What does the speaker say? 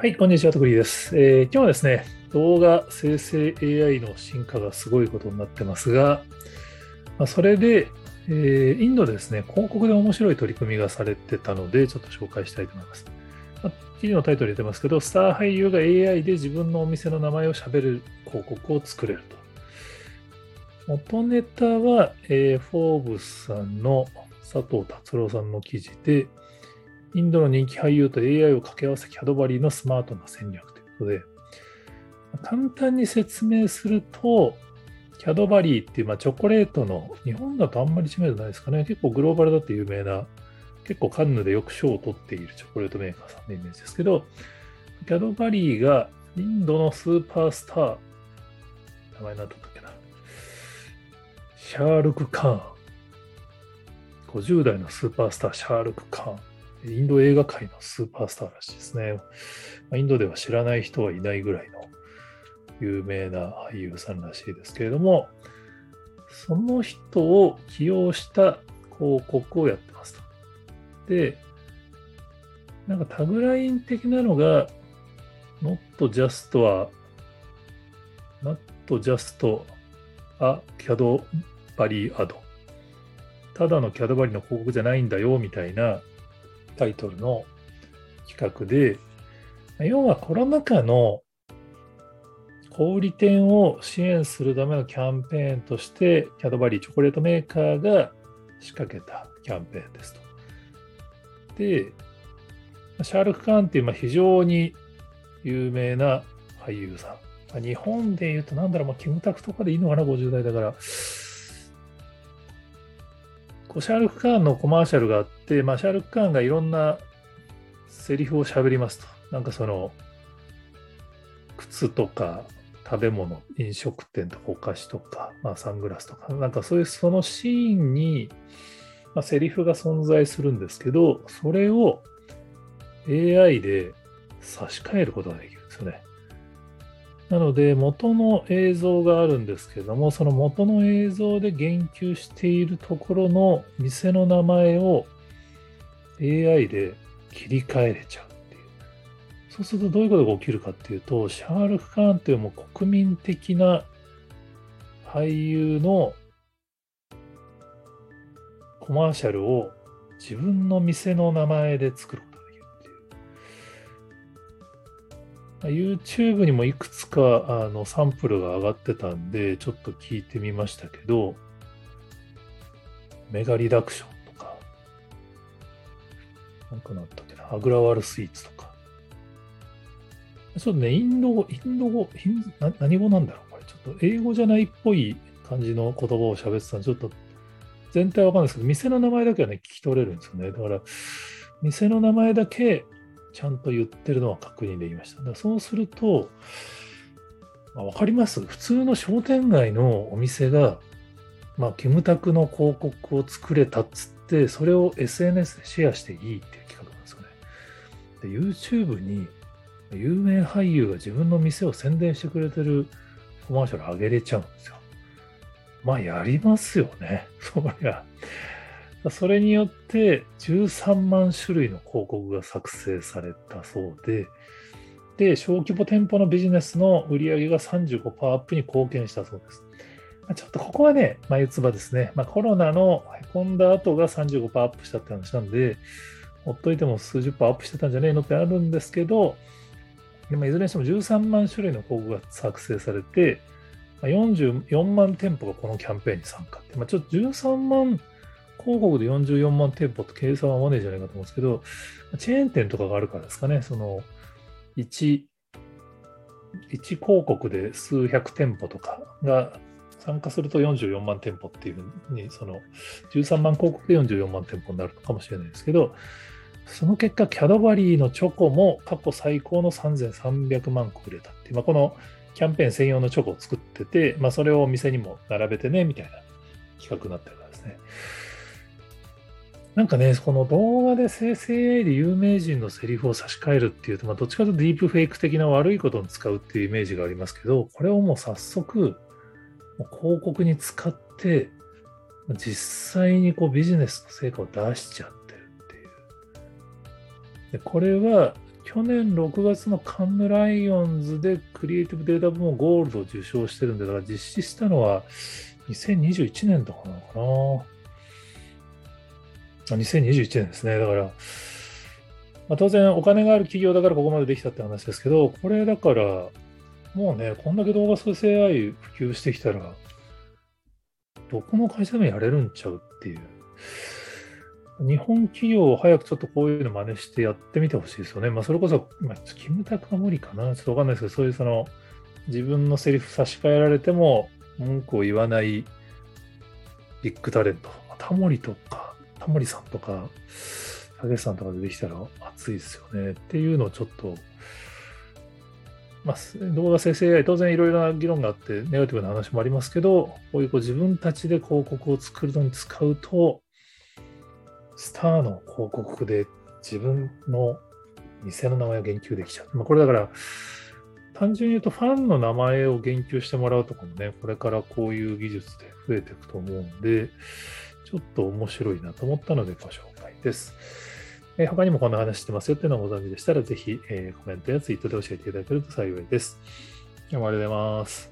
はい、こんにちは、とくりです、えー今日はですね、動画生成 AI の進化がすごいことになってますが、まあ、それで、えーインドでですね、広告で面白い取り組みがされてたので、ちょっと紹介したいと思います。まあ記事のタイトルに出てますけど、スター俳優が AI で自分のお店の名前を喋る広告を作れると。元ネタは、えーフォーブスさんの佐藤達郎さんの記事で、インドの人気俳優と AI を掛け合わせキャドバリーのスマートな戦略ということで、簡単に説明すると、キャドバリーっていう、まあ、チョコレートの、日本だとあんまり知名度ないですかね。結構グローバルだって有名な、結構カンヌでよく賞を取っているチョコレートメーカーさんのイメージですけど、キャドバリーがインドのスーパースター、名前なんだったっけな。シャールク・カーン。50代のスーパースター、シャールク・カーン。インド映画界のスーパースターらしいですね。インドでは知らない人はいないぐらいの有名な俳優さんらしいですけれども、その人を起用した広告をやってますと。で、なんかタグライン的なのが、not just は、not just a CAD バリーアド。ただのキャドバリの広告じゃないんだよ、みたいなタイトルの企画で、要はコロナ禍の小売店を支援するためのキャンペーンとして、キャドバリーチョコレートメーカーが仕掛けたキャンペーンですと。で、シャールク・カーンっていう非常に有名な俳優さん。日本で言うと、なんだろう、まあ、キムタクとかでいいのかな、50代だから。こうシャールク・カーンのコマーシャルがあって、まあ、シャールク・カーンがいろんなセリフを喋りますと。なんかその、靴とか食べ物、飲食店とかお菓子とか、まあ、サングラスとか、なんかそういうそのシーンに、まあ、セリフが存在するんですけど、それを AI で差し替えることができるんですよね。なので、元の映像があるんですけれども、その元の映像で言及しているところの店の名前を AI で切り替えれちゃうっていう。そうするとどういうことが起きるかっていうと、シャールク・カーンっていうもう国民的な俳優のコマーシャルを自分の店の名前で作る YouTube にもいくつかあのサンプルが上がってたんで、ちょっと聞いてみましたけど、メガリダクションとか、なんかなったっけな、アグラワールスイーツとか。ちょっとね、インド語、インド語、ヒンな何語なんだろうこれ。ちょっと英語じゃないっぽい感じの言葉を喋ってたんで、ちょっと全体わかんないですけど、店の名前だけはね、聞き取れるんですよね。だから、店の名前だけちゃんと言ってるのは確認できました。だそうすると、まあ、わかります？普通の商店街のお店が、まあ、キムタクの広告を作れたっつって、それを SNS でシェアしていいっていう企画なんですよね。で、YouTube に有名俳優が自分の店を宣伝してくれてるコマーシャル上げれちゃうんですよ。まあ、やりますよね。そりゃ。それによって13万種類の広告が作成されたそうで、で、小規模店舗のビジネスの売り上げが35%アップに貢献したそうです。ちょっとここはね、眉唾ですね。まあ、コロナのへこんだ後が35%アップしたって話なんで、ほっといても数十パーアップしてたんじゃねえのってあるんですけど、でもいずれにしても13万種類の広告が作成されて、44万店舗がこのキャンペーンに参加って、まあ、ちょっと13万広告で44万店舗って計算は合わねえじゃないかと思うんですけど、チェーン店とかがあるからですかね、その1、1広告で数百店舗とかが参加すると44万店舗っていうふうに、その13万広告で44万店舗になるかもしれないですけど、その結果、キャドバリーのチョコも過去最高の3300万個売れたっていう、まあ、このキャンペーン専用のチョコを作ってて、まあ、それをお店にも並べてね、みたいな企画になってるからですね。なんかね、この動画で生成 AI で有名人のセリフを差し替えるっていうと、まあ、どっちかというとディープフェイク的な悪いことに使うっていうイメージがありますけど、これをもう早速、広告に使って、実際にこうビジネスの成果を出しちゃってるっていう。でこれは去年6月のカンヌライオンズでクリエイティブデータ部門ゴールドを受賞してるんで、だから実施したのは2021年とかなのかな。2021年ですね。だから、まあ、当然お金がある企業だからここまでできたって話ですけど、これだから、もうね、こんだけ動画生成 AI 普及してきたら、どこの会社でもやれるんちゃうっていう。日本企業を早くちょっとこういうの真似してやってみてほしいですよね。まあ、それこそ、まあ、キムタクは無理かな。ちょっとわかんないですけど、そういうその、自分のセリフ差し替えられても文句を言わないビッグタレント。タモリとか、タモリさんとか、たけしさんとかでできたら熱いですよね。っていうのをちょっと、まあ、動画生成 AI、当然いろいろな議論があって、ネガティブな話もありますけど、こういうこう自分たちで広告を作るのに使うと、スターの広告で自分の店の名前を言及できちゃう。まあ、これだから、単純に言うとファンの名前を言及してもらうとかもね、これからこういう技術で増えていくと思うんで、ちょっと面白いなと思ったのでご紹介です。え、他にもこんな話してますよっていうのをご存知でしたら、ぜひ、え、コメントやツイートで教えていただけると幸いです。今日もありがとうございます。